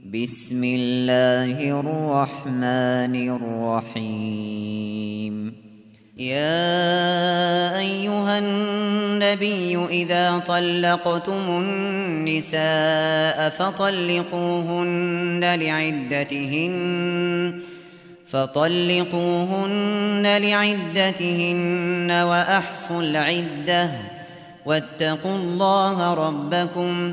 بسم الله الرحمن الرحيم. يا أيها النبي إذا طلقتم النساء فطلقوهن لعدتهن فطلقوهن لعدتهن وأحصوا العدة واتقوا الله ربكم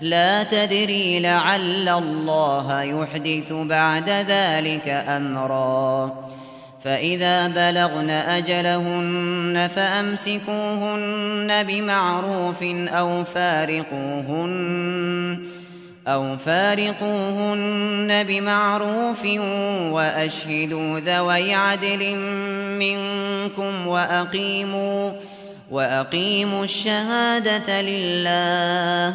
لا تدري لعل الله يحدث بعد ذلك أمرا. فإذا بلغن أجلهن فأمسكوهن بمعروف أو فارقوهن أو فارقوهن بمعروف وأشهدوا ذوي عدل منكم وأقيموا وأقيموا الشهادة لله.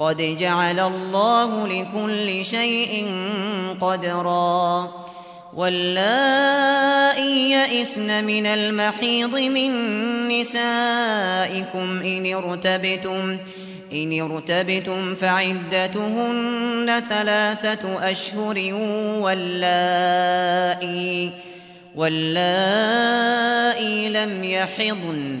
قد جعل الله لكل شيء قدرا. واللائي يئسن من المحيض من نسائكم إن ارتبتم إن ارتبتم فعدتهن ثلاثة أشهر واللائي واللائي لم يحضن.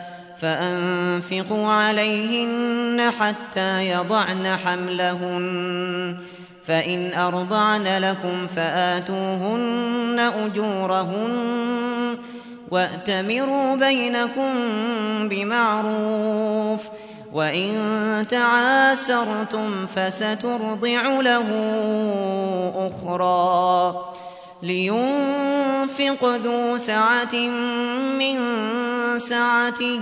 فأنفقوا عليهن حتى يضعن حملهن. فإن أرضعن لكم فآتوهن أجورهن وأتمروا بينكم بمعروف. وإن تعاسرتم فسترضع له أخرى. لينفق ذو سعة من سعته.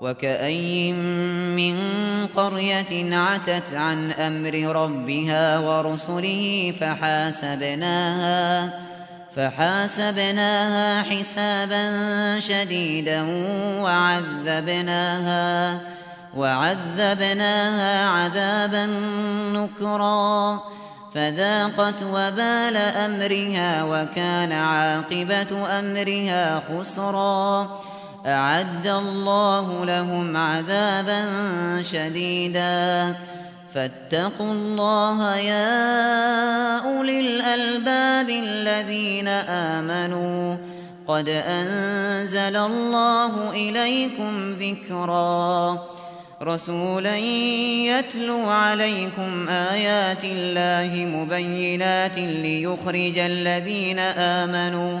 وكأي من قرية عتت عن أمر ربها ورسله فحاسبناها فحاسبناها حسابا شديدا وعذبناها وعذبناها عذابا نكرا فذاقت وبال أمرها وكان عاقبة أمرها خسرا أعد الله لهم عذابا شديدا. فاتقوا الله يا أولي الألباب الذين آمنوا. قد أنزل الله إليكم ذكرا. رسولا يتلو عليكم آيات الله مبينات ليخرج الذين آمنوا.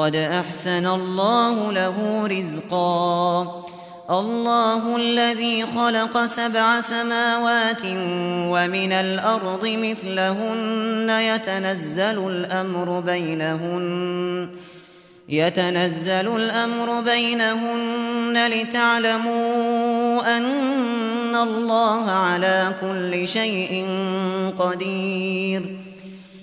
قد أحسن الله له رزقا. الله الذي خلق سبع سماوات ومن الأرض مثلهن يتنزل الأمر بينهن يتنزل الأمر بينهن لتعلموا أن الله على كل شيء قدير.